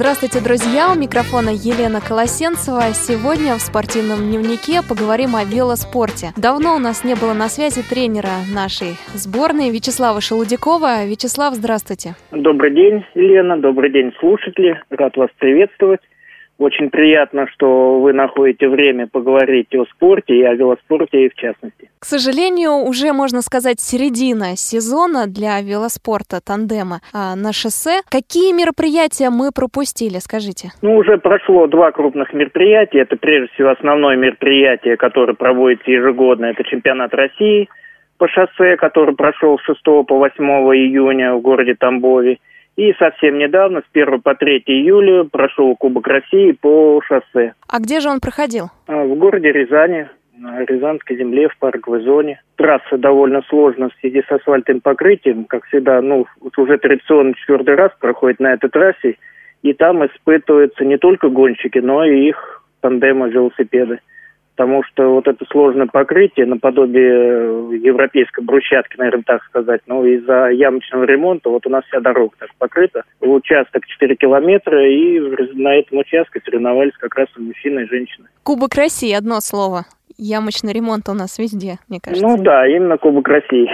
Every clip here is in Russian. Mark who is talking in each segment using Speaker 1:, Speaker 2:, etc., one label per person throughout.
Speaker 1: Здравствуйте, друзья! У микрофона Елена Колосенцева. Сегодня в спортивном дневнике поговорим о велоспорте. Давно у нас не было на связи тренера нашей сборной Вячеслава Шелудякова. Вячеслав, здравствуйте.
Speaker 2: Добрый день, Елена. Добрый день, слушатели. Рад вас приветствовать. Очень приятно, что вы находите время поговорить о спорте и о велоспорте и в частности.
Speaker 1: К сожалению, уже можно сказать середина сезона для велоспорта тандема а, на шоссе. Какие мероприятия мы пропустили, скажите?
Speaker 2: Ну, уже прошло два крупных мероприятия. Это прежде всего основное мероприятие, которое проводится ежегодно. Это чемпионат России по шоссе, который прошел с 6 по 8 июня в городе Тамбове. И совсем недавно, с 1 по 3 июля, прошел Кубок России по шоссе.
Speaker 1: А где же он проходил?
Speaker 2: А, в городе Рязани, на Рязанской земле, в парковой зоне. Трасса довольно сложна в связи с асфальтовым покрытием. Как всегда, ну, уже традиционно четвертый раз проходит на этой трассе. И там испытываются не только гонщики, но и их тандемы велосипеды потому что вот это сложное покрытие наподобие э, европейской брусчатки, наверное, так сказать, но из-за ямочного ремонта вот у нас вся дорога так покрыта. Участок 4 километра, и на этом участке соревновались как раз мужчины и женщины.
Speaker 1: Кубок России, одно слово. Ямочный ремонт у нас везде, мне кажется.
Speaker 2: Ну да, именно Кубок России.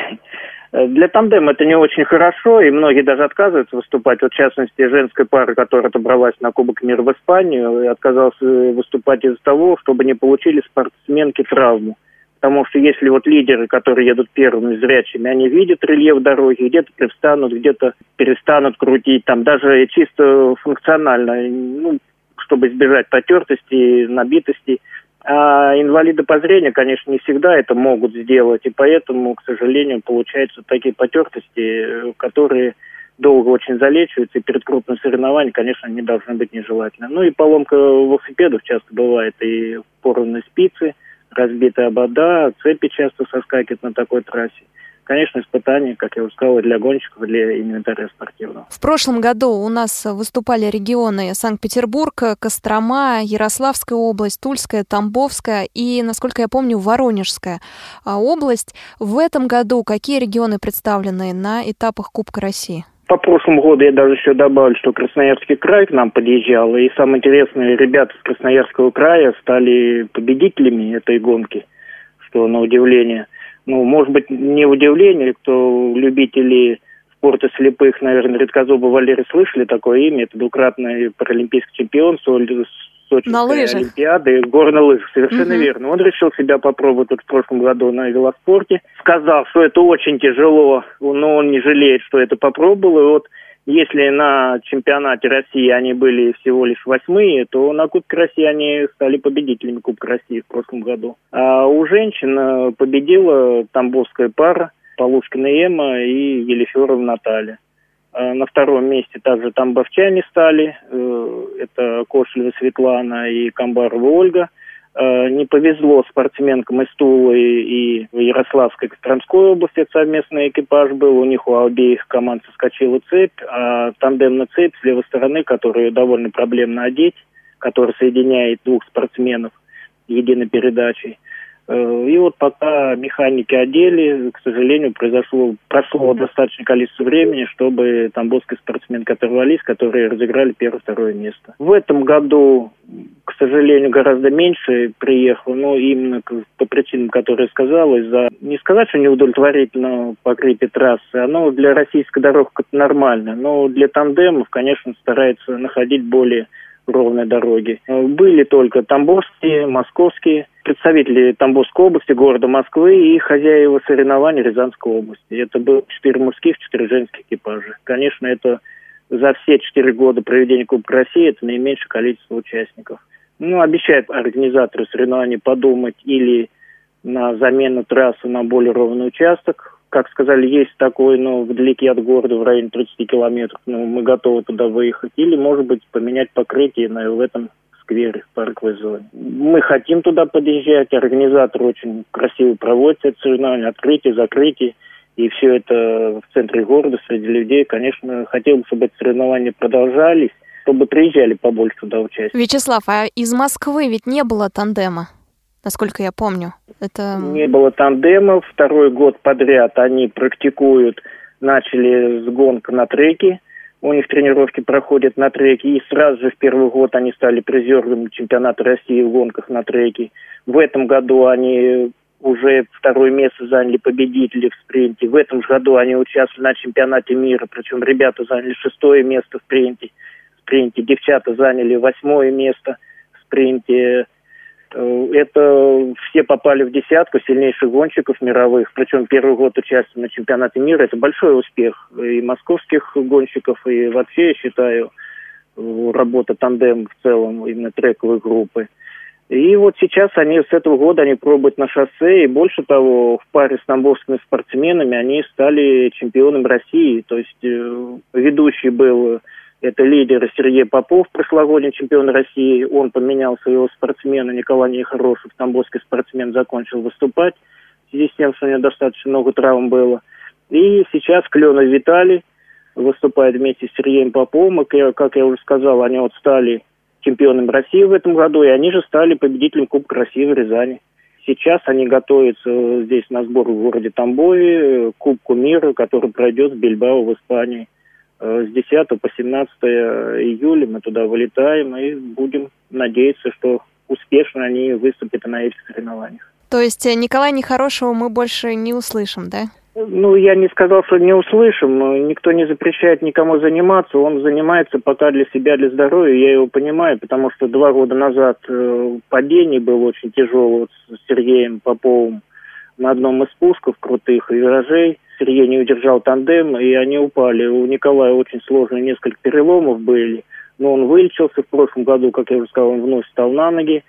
Speaker 2: Э, для тандема это не очень хорошо, и многие даже отказываются выступать. Вот, в частности, женская пара, которая отобралась на Кубок мира в Испанию, отказалась э, выступать из-за того, чтобы не получили спортсменки травму. Потому что если вот лидеры, которые едут первыми зрячими, они видят рельеф дороги, где-то привстанут, где-то перестанут крутить, там даже чисто функционально, ну, чтобы избежать потертости, набитости – инвалиды по зрению, конечно, не всегда это могут сделать, и поэтому, к сожалению, получаются такие потертости, которые долго очень залечиваются, и перед крупным соревнованием, конечно, не должны быть нежелательны. Ну и поломка велосипедов часто бывает, и порванные спицы, разбитая обода, цепи часто соскакивают на такой трассе конечно, испытание, как я уже сказал, для гонщиков, для инвентаря спортивного.
Speaker 1: В прошлом году у нас выступали регионы Санкт-Петербург, Кострома, Ярославская область, Тульская, Тамбовская и, насколько я помню, Воронежская а, область. В этом году какие регионы представлены на этапах Кубка России?
Speaker 2: По прошлому году я даже еще добавлю, что Красноярский край к нам подъезжал, и самое интересное, ребята с Красноярского края стали победителями этой гонки, что на удивление – ну, может быть, не удивление, кто любители спорта слепых, наверное, редкозубы Валерий слышали такое имя. Это двукратный паралимпийский чемпион Сочинской Олимпиады, горно лыжах, совершенно угу. верно. Он решил себя попробовать вот в прошлом году на велоспорте. Сказал, что это очень тяжело, но он не жалеет, что это попробовал. И вот если на чемпионате России они были всего лишь восьмые, то на Кубке России они стали победителями Кубка России в прошлом году. А у женщин э, победила тамбовская пара Полушкина Ема и Елеферова Наталья. А на втором месте также тамбовчане стали. Э, это Кошелева Светлана и Камбарова Ольга – не повезло спортсменкам из Тулы и Ярославской Костромской области, совместный экипаж был, у них у обеих команд соскочила цепь, а тандемная цепь с левой стороны, которую довольно проблемно одеть, которая соединяет двух спортсменов единой передачей, Э, и вот пока механики одели, к сожалению, произошло, прошло достаточное количество времени, чтобы тамбовские спортсменки оторвались, которые разыграли первое-второе место. В этом году, к сожалению, гораздо меньше приехало, но именно по причинам, которые я сказал, из-за, не сказать, что неудовлетворительно покрытие трассы, оно для российской дорог нормально, но для тандемов, конечно, старается находить более ровной дороги. Э, были только тамбовские, московские, представители Тамбовской области, города Москвы и хозяева соревнований Рязанской области. Это было четыре мужских, четыре женских экипажа. Конечно, это за все четыре года проведения Кубка России это наименьшее количество участников. Ну, обещают организаторы соревнований подумать или на замену трассы на более ровный участок, как сказали, есть такой, но вдалеке от города, в районе 30 километров, ну, мы готовы туда выехать. Или, может быть, поменять покрытие на, в этом сквере, в парковой зоне. Мы хотим туда подъезжать, организаторы очень красиво проводят это соревнование, открытие, закрытие. И все это в центре города, среди людей. Конечно, хотел бы, чтобы эти соревнования продолжались, чтобы приезжали побольше туда участие.
Speaker 1: Вячеслав, а из Москвы ведь не было тандема? Насколько я помню.
Speaker 2: Это... Не было тандемов. Второй год подряд они практикуют, начали с гонка на треке. У них тренировки проходят на треке, и сразу же в первый год они стали призерами чемпионата России в гонках на треке. В этом году они уже второе место заняли победители в спринте. В этом же году они участвовали на чемпионате мира, причем ребята заняли шестое место в спринте. В спринте девчата заняли восьмое место в спринте. Э, это все попали в десятку сильнейших гонщиков мировых. Причем первый год участия на чемпионате мира – это большой успех и московских гонщиков, и вообще, я считаю, работа тандем в целом, именно трековой группы. И вот сейчас они с этого года они пробуют на шоссе, и больше того, в паре с тамбовскими спортсменами они стали чемпионом России. То есть э, ведущий был это лидер Сергей Попов, прошлогодний чемпион России. Он поменял своего спортсмена Николай Нехорошев, тамбовский спортсмен, закончил выступать. В связи с тем, что у него достаточно много травм было. И сейчас Кленов Виталий выступает вместе с Сергеем Поповым. И, как я уже сказал, они вот стали чемпионами России в этом году, и они же стали победителем Кубка России в Рязани. Сейчас они готовятся здесь на сбор в городе Тамбове, Кубку мира, который пройдет в Бильбао в Испании. Э, с 10 по 17 июля мы туда вылетаем и будем надеяться, что успешно они выступят на этих соревнованиях.
Speaker 1: То есть э, Николая Нехорошего мы больше не услышим, да?
Speaker 2: Ну, я не сказал, что не услышим. Никто не запрещает никому заниматься. Он занимается пока для себя, для здоровья. Я его понимаю, потому что два года назад э, падение было очень тяжелое вот с Сергеем Поповым на одном из спусков крутых виражей. Сергей не удержал тандем, и они упали. У Николая очень сложные несколько переломов были. Но он вылечился в прошлом году, как я уже сказал, он вновь стал на ноги.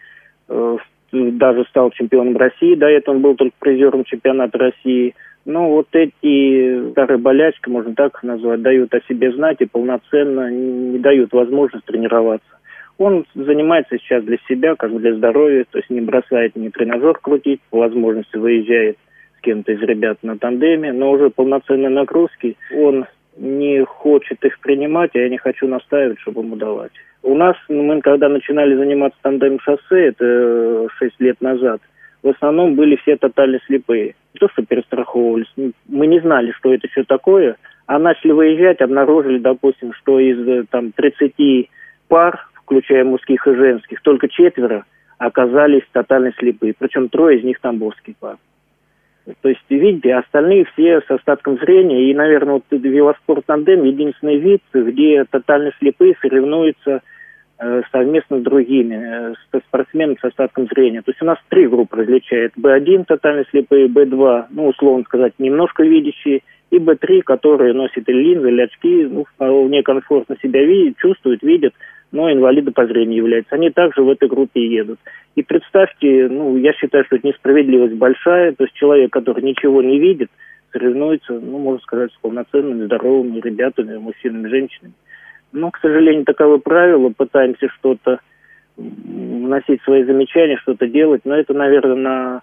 Speaker 2: Э, даже стал чемпионом России. До этого он был только призером чемпионата России – ну, вот эти старые болячки, можно так назвать, дают о себе знать и полноценно не дают возможность тренироваться. Он занимается сейчас для себя, как для здоровья, то есть не бросает ни тренажер крутить, по возможности выезжает с кем-то из ребят на тандеме, но уже полноценные нагрузки он не хочет их принимать, а я не хочу настаивать, чтобы ему давать. У нас, мы когда начинали заниматься тандемом шоссе, это 6 лет назад – в основном были все тотально слепые. Не то, что перестраховывались, мы не знали, что это что такое, а начали выезжать, обнаружили, допустим, что из э, там 30 пар, включая мужских и женских, только четверо оказались тотально слепые, причем трое из них тамбовские пар. То есть, видите, остальные все с остатком зрения, и, наверное, вот велоспорт тандем единственный вид, где тотально слепые соревнуются совместно с другими, э, спортсменами с остатком зрения. То есть у нас три группы различает. Б1 тотально слепые, Б2, ну, условно сказать, немножко видящие, и Б3, которые носят или линзы, или очки, ну, вполне комфортно себя видят, чувствуют, видят, но инвалиды по зрению являются. Они также в этой группе едут. И представьте, ну, я считаю, что это несправедливость большая, то есть человек, который ничего не видит, соревнуется, ну, можно сказать, с полноценными, здоровыми ребятами, мужчинами, женщинами. Но, к сожалению, таковы правила. Пытаемся что-то вносить свои замечания, что-то делать. Но это, наверное, на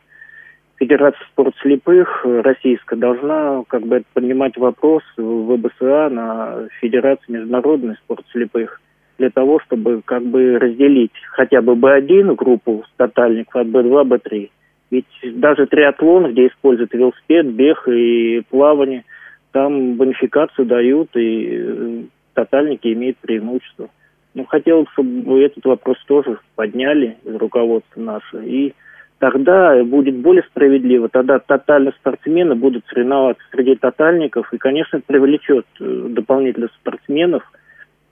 Speaker 2: Федерация спорт слепых российская должна как бы поднимать вопрос в ВБСА на Федерацию международный спорт слепых для того, чтобы как бы разделить хотя бы Б1 группу тотальников от Б2, Б3. Ведь даже триатлон, где используют велосипед, бег и плавание, там бонификацию дают, и тотальники имеют преимущество. Ну, хотелось, чтобы этот вопрос тоже подняли из руководства наше. И тогда будет более справедливо. Тогда тотально спортсмены будут соревноваться среди тотальников. И, конечно, привлечет э, дополнительных спортсменов,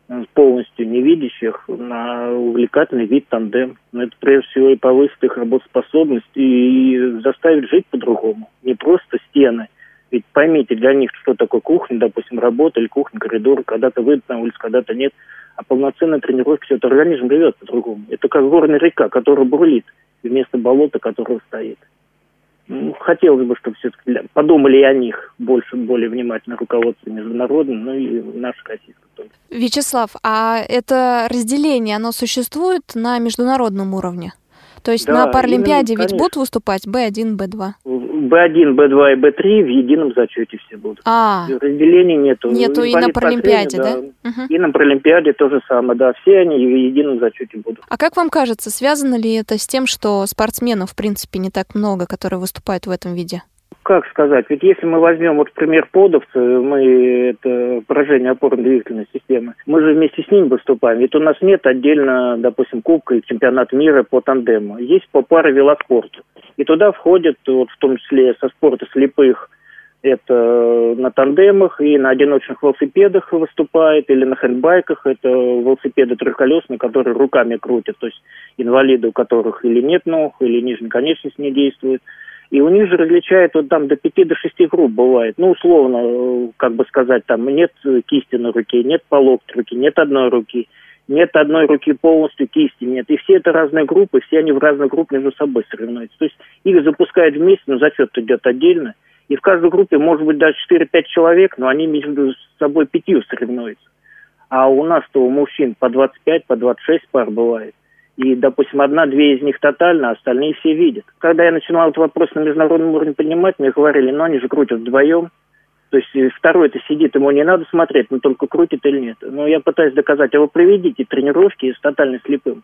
Speaker 2: э, полностью невидящих, на увлекательный вид тандем. Но это, прежде всего, и повысит их работоспособность и заставит жить по-другому. Не просто стены – ведь поймите, для них что такое кухня, допустим, работа или кухня, коридор, когда-то выйдут на улицу, когда-то нет. А полноценная тренировка, все это организм живет по-другому. Это как горная река, которая бурлит вместо болота, которое стоит. Ну, хотелось бы, чтобы все-таки подумали и о них больше, более внимательно руководство международным, ну и наше российское тоже.
Speaker 1: Вячеслав, а это разделение, оно существует на международном уровне? То есть да, на Паралимпиаде именно, ведь будут выступать B1, B2?
Speaker 2: Б1, Б2 и Б3 в едином зачете все будут.
Speaker 1: А,
Speaker 2: Разделений нету.
Speaker 1: Нету и на Паралимпиаде, да? да?
Speaker 2: Угу. И на Паралимпиаде то же самое, да. Все они в едином зачете будут.
Speaker 1: А как вам кажется, связано ли это с тем, что спортсменов, в принципе, не так много, которые выступают в этом виде?
Speaker 2: Как сказать, ведь если мы возьмем вот пример подовцы, мы это поражение опорно-двигательной системы, мы же вместе с ним выступаем. Ведь у нас нет отдельно, допустим, кубка или чемпионат мира по тандему. Есть по паре велоспорту. И туда входят, вот в том числе со спорта слепых, это на тандемах и на одиночных велосипедах выступает, или на хендбайках, это велосипеды трехколесные, которые руками крутят, то есть инвалиды, у которых или нет ног, или нижняя конечность не действует. И у них же различают вот там до пяти, до шести групп бывает. Ну, условно, как бы сказать, там нет кисти на руке, нет по локоть руки, нет одной руки, нет одной руки полностью, кисти нет. И все это разные группы, все они в разных группах между собой соревнуются. То есть их запускают вместе, но зачет идет отдельно – и в каждой группе может быть даже 4-5 человек, но они между собой пятью соревнуются. А у нас-то у мужчин по 25, по 26 пар бывает. И, допустим, одна-две из них тотально, а остальные все видят. Когда я начинал этот вопрос на международном уровне поднимать, мне говорили, ну они же крутят вдвоем. То есть э, второй-то сидит, ему не надо смотреть, но только крутит или нет. Но я пытаюсь доказать, а вы проведите тренировки с тотально слепым.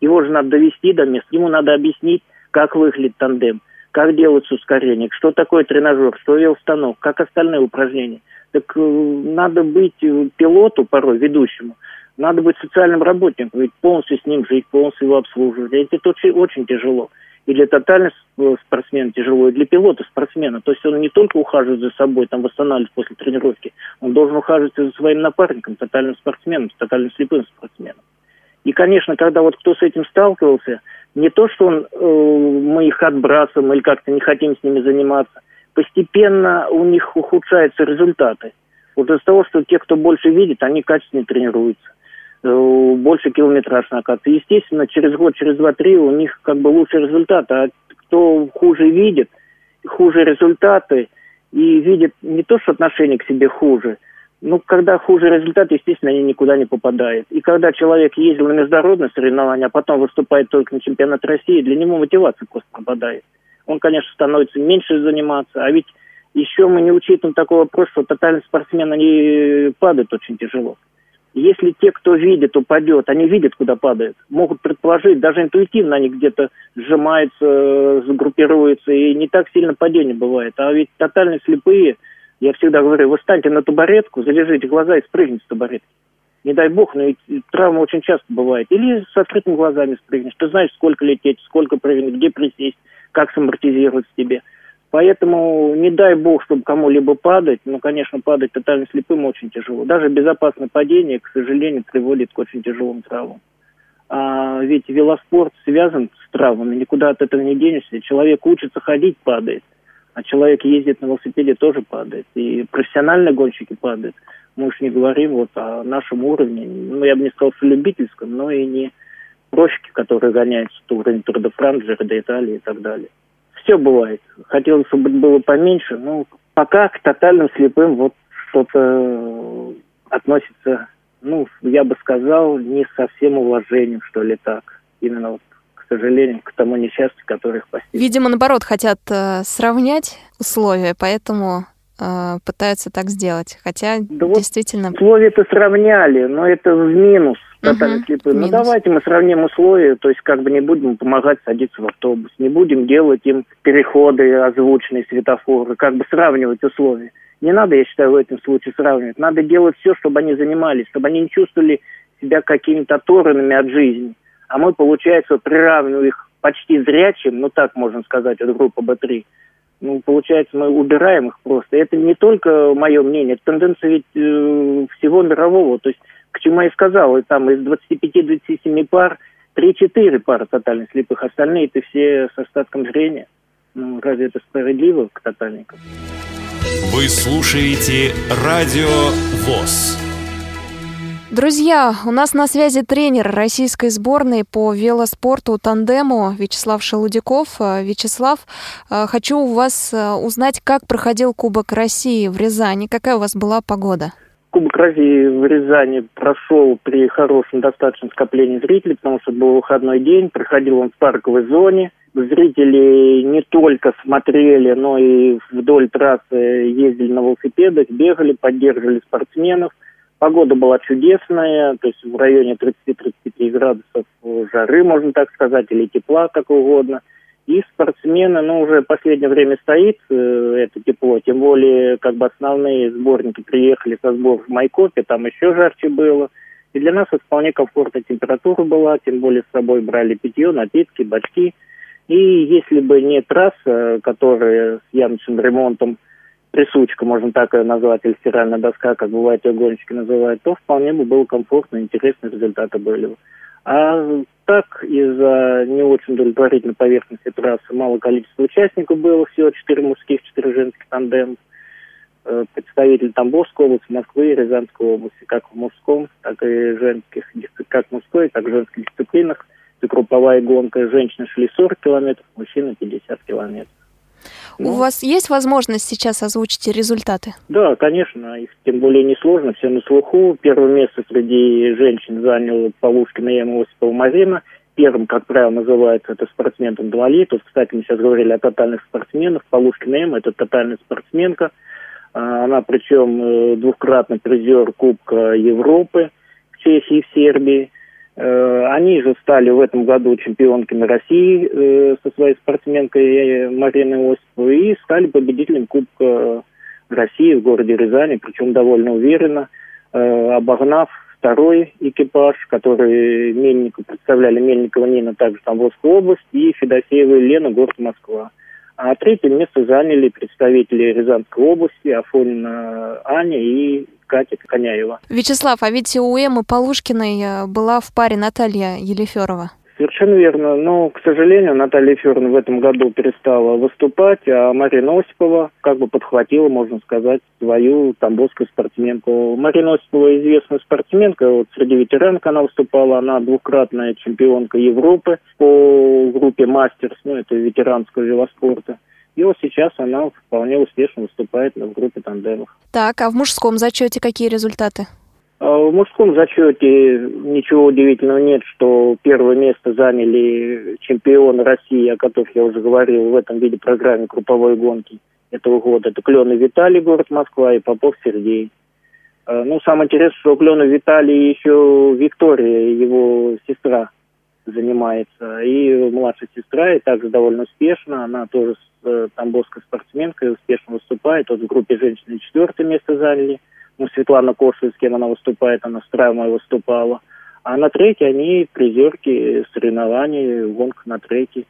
Speaker 2: Его же надо довести до места, ему надо объяснить, как выглядит тандем, как делается ускорение, что такое тренажер, что ее установка, как остальные упражнения. Так э, надо быть э, пилоту порой, ведущему, надо быть социальным работником, ведь полностью с ним жить, полностью его обслуживать. Это очень, очень тяжело. И для тотального э, спортсмена тяжело, и для пилота спортсмена. То есть он не только ухаживает за собой, там восстанавливает после тренировки, он должен ухаживать за своим напарником, тотальным спортсменом, тотально слепым спортсменом. И, конечно, когда вот кто с этим сталкивался, не то, что он, э, мы их отбрасываем или как-то не хотим с ними заниматься, постепенно у них ухудшаются результаты. Вот из-за того, что те, кто больше видит, они качественнее тренируются, больше километраж накатывается. Естественно, через год, через два-три у них как бы лучше результаты, а кто хуже видит, хуже результаты и видит не то, что отношение к себе хуже – ну, когда хуже результат, естественно, они никуда не попадают. И когда человек ездил на международные соревнования, а потом выступает только на чемпионат России, для него мотивация просто пропадает. Он, конечно, становится меньше заниматься, а ведь еще мы не учитываем такой вопрос, что тотальный спортсмен, они падают очень тяжело. Если те, кто видит, упадет, они видят, куда падают, могут предположить, даже интуитивно они где-то сжимаются, сгруппируются, и не так сильно падение бывает. А ведь тотально слепые – я всегда говорю, вы встаньте на табуретку, завяжите глаза и спрыгните с табуретки. Не дай бог, но травма очень часто бывает. Или с открытыми глазами спрыгнешь. Ты знаешь, сколько лететь, сколько прыгнуть, где присесть, как самортизировать тебе. Поэтому не дай бог, чтобы кому-либо падать. Ну, конечно, падать тотально слепым очень тяжело. Даже безопасное падение, к сожалению, приводит к очень тяжелым травмам. А ведь велоспорт связан с травмами, никуда от этого не денешься. Человек учится ходить, падает – а человек ездит на велосипеде, тоже падает. И профессиональные гонщики падают. Мы уж не говорим вот о нашем уровне, ну, я бы не сказал, что любительском, но и не профики, которые гоняются то уровень Тур де Франс, Жир Италии и так далее. Все бывает. Хотелось, чтобы было поменьше, но пока к тотальным слепым вот что-то относится, ну, я бы сказал, не со всем уважением, что ли, так. Именно вот сожалению, к тому несчастью, которое их постигло.
Speaker 1: Видимо, наоборот, хотят э, сравнять условия, поэтому э, пытаются так сделать. Хотя да действительно...
Speaker 2: Вот условия-то сравняли, но это в минус тотально угу, слепым. Ну давайте мы сравним условия, то есть как бы не будем помогать садиться в автобус, не будем делать им переходы, озвученные светофоры, как бы сравнивать условия. Не надо, я считаю, в этом случае сравнивать. Надо делать все, чтобы они занимались, чтобы они не чувствовали себя какими-то оторванными от жизни а мы, получается, приравниваем их почти зрячим, ну так можно сказать, от группы Б3, ну, получается, мы убираем их просто. Это не только мое мнение, это тенденция ведь э, всего мирового. То есть, к чему я и сказал, и там из 25-27 пар 3-4 пары тотально слепых, остальные это все с остатком зрения. Ну, разве это справедливо к тотальникам?
Speaker 3: Вы слушаете Радио ВОЗ.
Speaker 1: Друзья, у нас на связи тренер российской сборной по велоспорту тандему Вячеслав Шелудяков. Э, Вячеслав, э, хочу у вас э, узнать, как проходил Кубок России в Рязани, какая у вас была погода?
Speaker 2: Кубок России в Рязани прошел при хорошем достаточном скоплении зрителей, потому что был выходной день, проходил он в парковой зоне. Зрители не только смотрели, но и вдоль трассы ездили на велосипедах, бегали, поддерживали спортсменов – Погода была чудесная, то есть в районе 30-35 градусов жары, можно так сказать, или тепла, как угодно. И спортсмены, ну, уже в последнее время стоит э, это тепло, тем более, как бы основные сборники приехали со сбор в Майкопе, там еще жарче было. И для нас это вполне комфортная температура была, тем более с собой брали питье, напитки, бачки. И если бы не трасса, которая с ямочным ремонтом, присучка, можно так ее назвать, или стиральная доска, как бывает ее гонщики называют, то вполне бы было комфортно, интересные результаты были бы. А так, из-за не очень удовлетворительной поверхности трассы мало количества участников было, всего четыре мужских, четыре женских тандемов. Э, представители Тамбовской области, Москвы и Рязанской области, как в мужском, так и женских, как в мужской, так и женских дисциплинах. Это групповая гонка. Женщины шли 40 километров, мужчины 50 километров.
Speaker 1: Ну, У вас есть возможность сейчас озвучить результаты?
Speaker 2: Да, конечно, их тем более несложно, все на слуху. Первое место среди женщин занял Полушкина Ема Осипова Марина. Первым, как правило, называется это спортсмен-инвалид. Вот, кстати, мы сейчас говорили о тотальных спортсменах. Полушкина Ема – это тотальная спортсменка. А, она причем э, двукратный призер Кубка Европы в Чехии и в Сербии. Э, они же стали в этом году чемпионками России э, со своей спортсменкой Мариной Осиповой и стали победителем Кубка России в городе Рязани, причем довольно уверенно, обогнав второй экипаж, который Мельников представляли Мельникова Нина, также Тамбовская область, и Федосеева Елена, город Москва. А третье место заняли представители Рязанской области, Афонина Аня и Катя Коняева.
Speaker 1: Вячеслав, а ведь у Эммы Полушкиной э, была в паре Наталья Елеферова.
Speaker 2: Совершенно верно. Но, к сожалению, Наталья Федоровна в этом году перестала выступать, а Марина Осипова как бы подхватила, можно сказать, свою тамбовскую спортсменку. Марина Осипова известная спортсменка, вот среди ветеранок она выступала, она двукратная чемпионка Европы по группе мастерс, ну, это ветеранского велоспорта. И вот сейчас она вполне успешно выступает в группе тандемов.
Speaker 1: Так, а в мужском зачете какие результаты?
Speaker 2: А в мужском зачете ничего удивительного нет, что первое место заняли чемпионы России, о которых я уже говорил в этом виде программы групповой гонки этого года. Это Кленый Виталий, город Москва, и Попов Сергей. А, ну, самое интересное, что у Клена Виталий еще Виктория, его сестра, занимается. И младшая сестра, и также довольно успешно. Она тоже э, тамбовской спортсменкой успешно выступает. Вот в группе женщины четвертое место заняли – ну, Светлана Кошель, с кем она выступает, она с травмой выступала. А на треке они призерки соревнований, гонка на треке.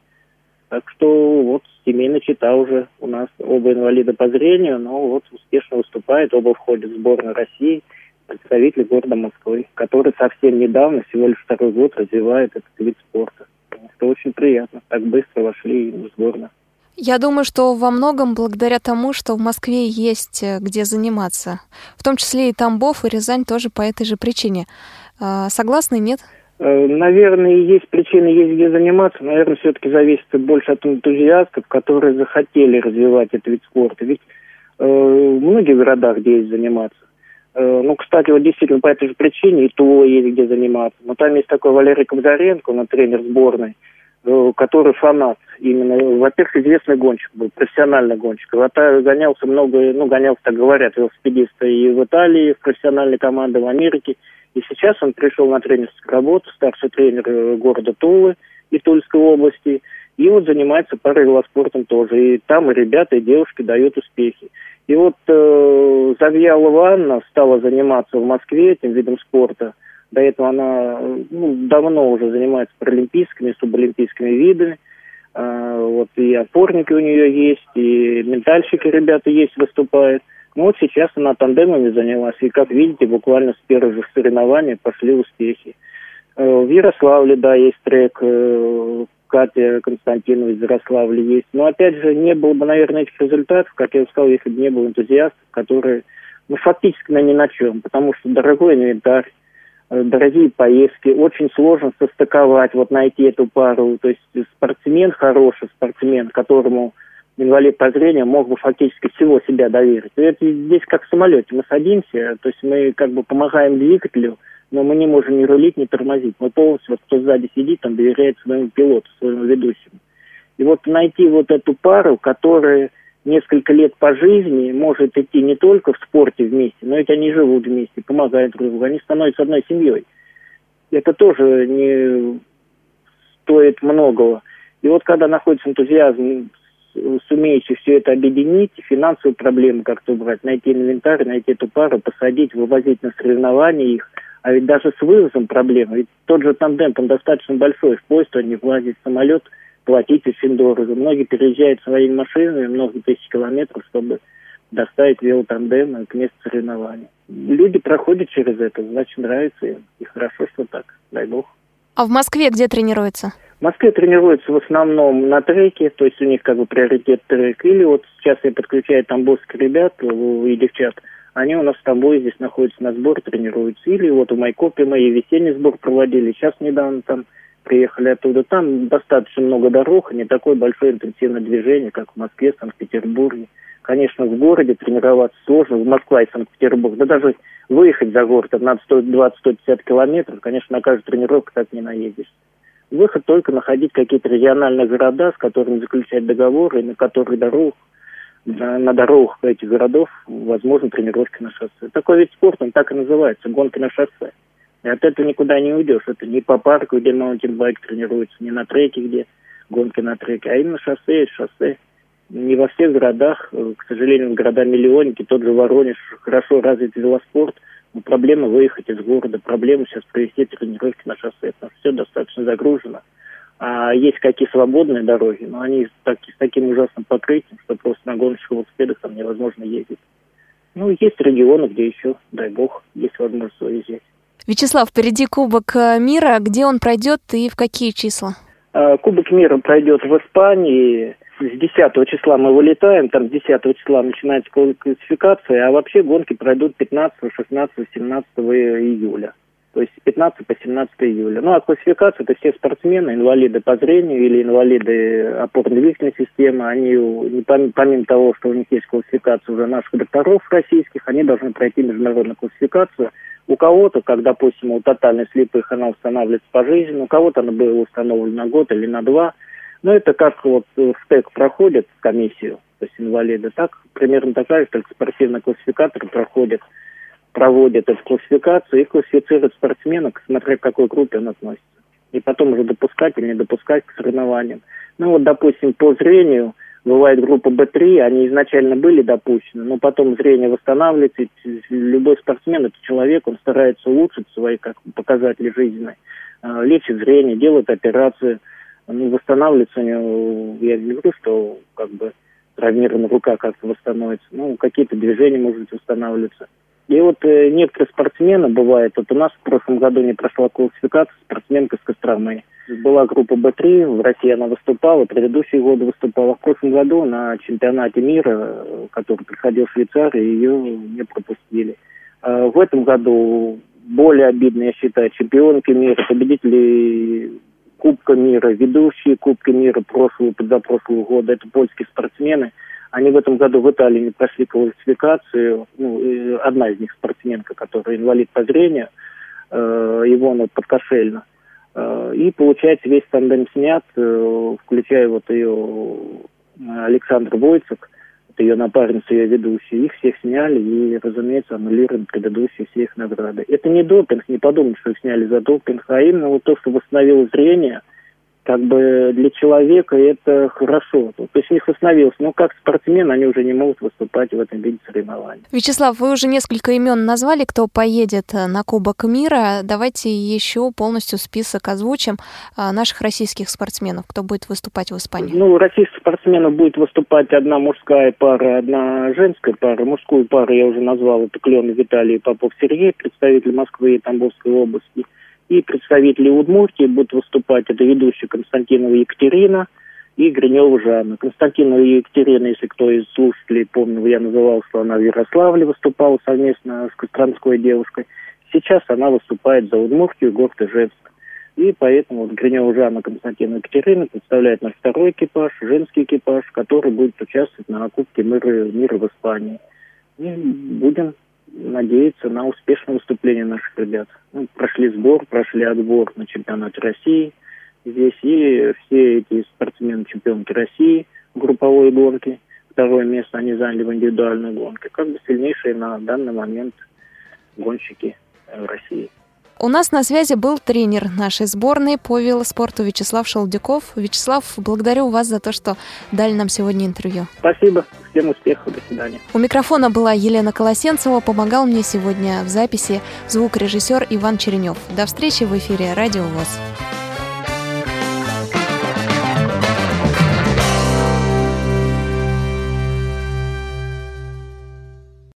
Speaker 2: Так что вот семейная чита уже у нас оба инвалида по зрению, но вот успешно выступает, оба входят в сборную России, представители города Москвы, который совсем недавно, всего лишь второй год, развивает этот вид спорта. Это очень приятно, так быстро вошли в сборную.
Speaker 1: Я думаю, что во многом благодаря тому, что в Москве есть э, где заниматься. В том числе и Тамбов, и Рязань тоже по этой же причине. А, согласны, нет?
Speaker 2: Э, наверное, есть причины, есть где заниматься. Наверное, все-таки зависит больше от энтузиастов, которые захотели развивать этот вид спорта. Ведь э, в многих городах где есть заниматься. Э, ну, кстати, вот действительно по этой же причине и ТУО есть где заниматься. Но там есть такой Валерий Кобзаренко, он тренер сборной. Который фанат. Именно, во-первых, известный гонщик был, профессиональный гонщик. Гонялся много, ну, гонялся, так говорят, велосипедисты и в Италии, в профессиональной команде, в Америке. И сейчас он пришел на тренерскую работу, старший тренер э, города Тулы и Тульской области. И вот занимается паровелоспортом тоже. И там и ребята, и девушки дают успехи. И вот э, Завьялова Анна стала заниматься в Москве этим видом спорта – до этого она ну, давно уже занимается паралимпийскими, суболимпийскими видами. А, вот и опорники у нее есть, и ментальщики ребята есть, выступают. Ну вот сейчас она тандемами занялась, и как видите, буквально с первых же соревнований пошли успехи. Э, в Ярославле, да, есть трек, э, Катя Константинова из Ярославля есть. Но опять же, не было бы, наверное, этих результатов, как я сказал, если бы не было энтузиастов, которые, ну, фактически на ни на чем, потому что дорогой инвентарь, дорогие поездки, очень сложно состыковать, вот найти эту пару. То есть спортсмен хороший, спортсмен, которому инвалид по зрению мог бы фактически всего себя доверить. Это здесь как в самолете. Мы садимся, то есть мы как бы помогаем двигателю, но мы не можем ни рулить, ни тормозить. Мы полностью, вот кто сзади сидит, там доверяет своему пилоту, своему ведущему. И вот найти вот эту пару, которая несколько лет по жизни может идти не только в спорте вместе, но ведь они живут вместе, помогают друг другу, они становятся одной семьей. Это тоже не стоит многого. И вот когда находится энтузиазм, сумеете все это объединить, финансовые проблемы как-то убрать, найти инвентарь, найти эту пару, посадить, вывозить на соревнования их, а ведь даже с вывозом проблемы, ведь тот же тандем, там достаточно большой, в поезд он не влазит, в самолет платить очень дорого. Многие переезжают своими машинами много тысяч километров, чтобы доставить велотандем к месту соревнований. Люди проходят через это, значит, нравится им. И хорошо, что так, дай бог.
Speaker 1: А в Москве где тренируются?
Speaker 2: В Москве тренируются в основном на треке, то есть у них как бы приоритет трек. Или вот сейчас я подключаю тамбовских ребят и девчат, они у нас в Тамбове здесь находятся на сбор, тренируются. Или вот у Майкопе мы и весенний сбор проводили, сейчас недавно там приехали оттуда. Там достаточно много дорог, не такое большое интенсивное движение, как в Москве, Санкт-Петербурге. Конечно, в городе тренироваться сложно, в Москве и Санкт-Петербург. Да даже выехать за город, это надо 120-150 километров, конечно, на каждую тренировку так не наедешь. Выход только находить какие-то региональные города, с которыми заключать договоры, на которые дорог, на, на дорогах этих городов возможно тренировки на шоссе. Такой вид спорта, он так и называется, гонки на шоссе. И от этого никуда не уйдешь. Это не по парку, где маунтинбайк тренируется, не на треке, где гонки на треке, а именно шоссе, шоссе. Не во всех городах, э, к сожалению, города-миллионники, тот же Воронеж, хорошо развит велоспорт, но проблема выехать из города, проблема сейчас провести тренировки на шоссе, потому все достаточно загружено. А есть какие свободные дороги, но они так, с таким ужасным покрытием, что просто на гоночных велосипедах там невозможно ездить. Ну, есть регионы, где еще, дай бог, есть возможность выезжать.
Speaker 1: Вячеслав, впереди Кубок э, мира. Где он пройдет и в какие числа?
Speaker 2: А, Кубок мира пройдет в Испании. С 10 числа мы вылетаем, там с 10 числа начинается классификация, а вообще гонки пройдут 15, 16, 17 июля. То есть с 15 по 17 июля. Ну, а классификация – это все спортсмены, инвалиды по зрению или инвалиды опорно-двигательной системы. Они, помимо того, что у них есть классификация уже наших докторов российских, они должны пройти международную классификацию – у кого-то, как, допустим, у тотальной слепых она устанавливается пожизненно, у кого-то она была установлена на год или на два. Но это как вот в СТЭК проходит комиссию, то есть инвалиды, так примерно такая же, только спортивный классификатор проходит, проводит эту классификацию и классифицирует спортсмена, смотря к какой группе он относится. И потом уже допускать или не допускать к соревнованиям. Ну вот, допустим, по зрению – бывает группа Б3, они изначально были допущены, но потом зрение восстанавливается, любой спортсмен, это человек, он старается улучшить свои как показатели жизненные, а, лечит зрение, делает операции, ну, восстанавливается у него, я не говорю, что как бы травмированная рука как-то восстановится, ну, какие-то движения, может восстанавливаться. И вот э, некоторые спортсмены, бывает, вот у нас в прошлом году не прошла классификация спортсменка с Костромы. Была группа Б3, в России она выступала, предыдущие годы выступала. В прошлом году на чемпионате мира, который приходил в Швейцарию, ее не пропустили. А в этом году более обидно, я считаю, чемпионки мира, победители Кубка мира, ведущие Кубка мира прошлого, позапрошлого года, это польские спортсмены – они в этом году в Италии не прошли классификацию. Ну, одна из них спортсменка, которая инвалид по зрению, э, Ивона Подкошельна. Э, и, получается, весь тандем снят, э, включая вот ее Александр Войцек, это ее напарница, ее ведущая. Их всех сняли и, разумеется, аннулировали предыдущие все их награды. Это не допинг, не подумать, что их сняли за допинг, а именно вот то, что восстановило зрение – как бы для человека это хорошо. То есть них восстановился. Но как спортсмен они уже не могут выступать в этом виде соревнований.
Speaker 1: Вячеслав, вы уже несколько имен назвали, кто поедет э, на Кубок мира. Давайте еще полностью список озвучим э, наших российских спортсменов, кто будет выступать в Испании.
Speaker 2: Ну, российских спортсменов будет выступать одна мужская пара, одна женская пара. Мужскую пару я уже назвал, это Клен Виталий Попов Сергей, представитель Москвы и Тамбовской области. И представители Удмуртии будут выступать. Это ведущая Константинова Екатерина и Гринева Жанна. Константинова Екатерина, если кто из слушателей помнил, я называл, что она в Ярославле выступала совместно с Костромской девушкой. Сейчас она выступает за Удмуртию, город Ижевск. И поэтому вот Гринева Жанна Константина Екатерина представляет наш второй экипаж, женский экипаж, который будет участвовать на Кубке мира, мира в Испании. И будем надеяться на успешное выступление наших ребят. Ну, прошли сбор, прошли отбор на чемпионат России. Здесь и все эти спортсмены чемпионки России групповой гонке. Второе место они заняли в индивидуальной гонке. Как бы сильнейшие на данный момент гонщики России.
Speaker 1: У нас на связи был тренер нашей сборной по велоспорту Вячеслав Шелдюков. Вячеслав, благодарю вас за то, что дали нам сегодня интервью.
Speaker 2: Спасибо. Всем успехов. До свидания.
Speaker 1: У микрофона была Елена Колосенцева. Помогал мне сегодня в записи звукорежиссер Иван Черенев. До встречи в эфире Радио ВОЗ.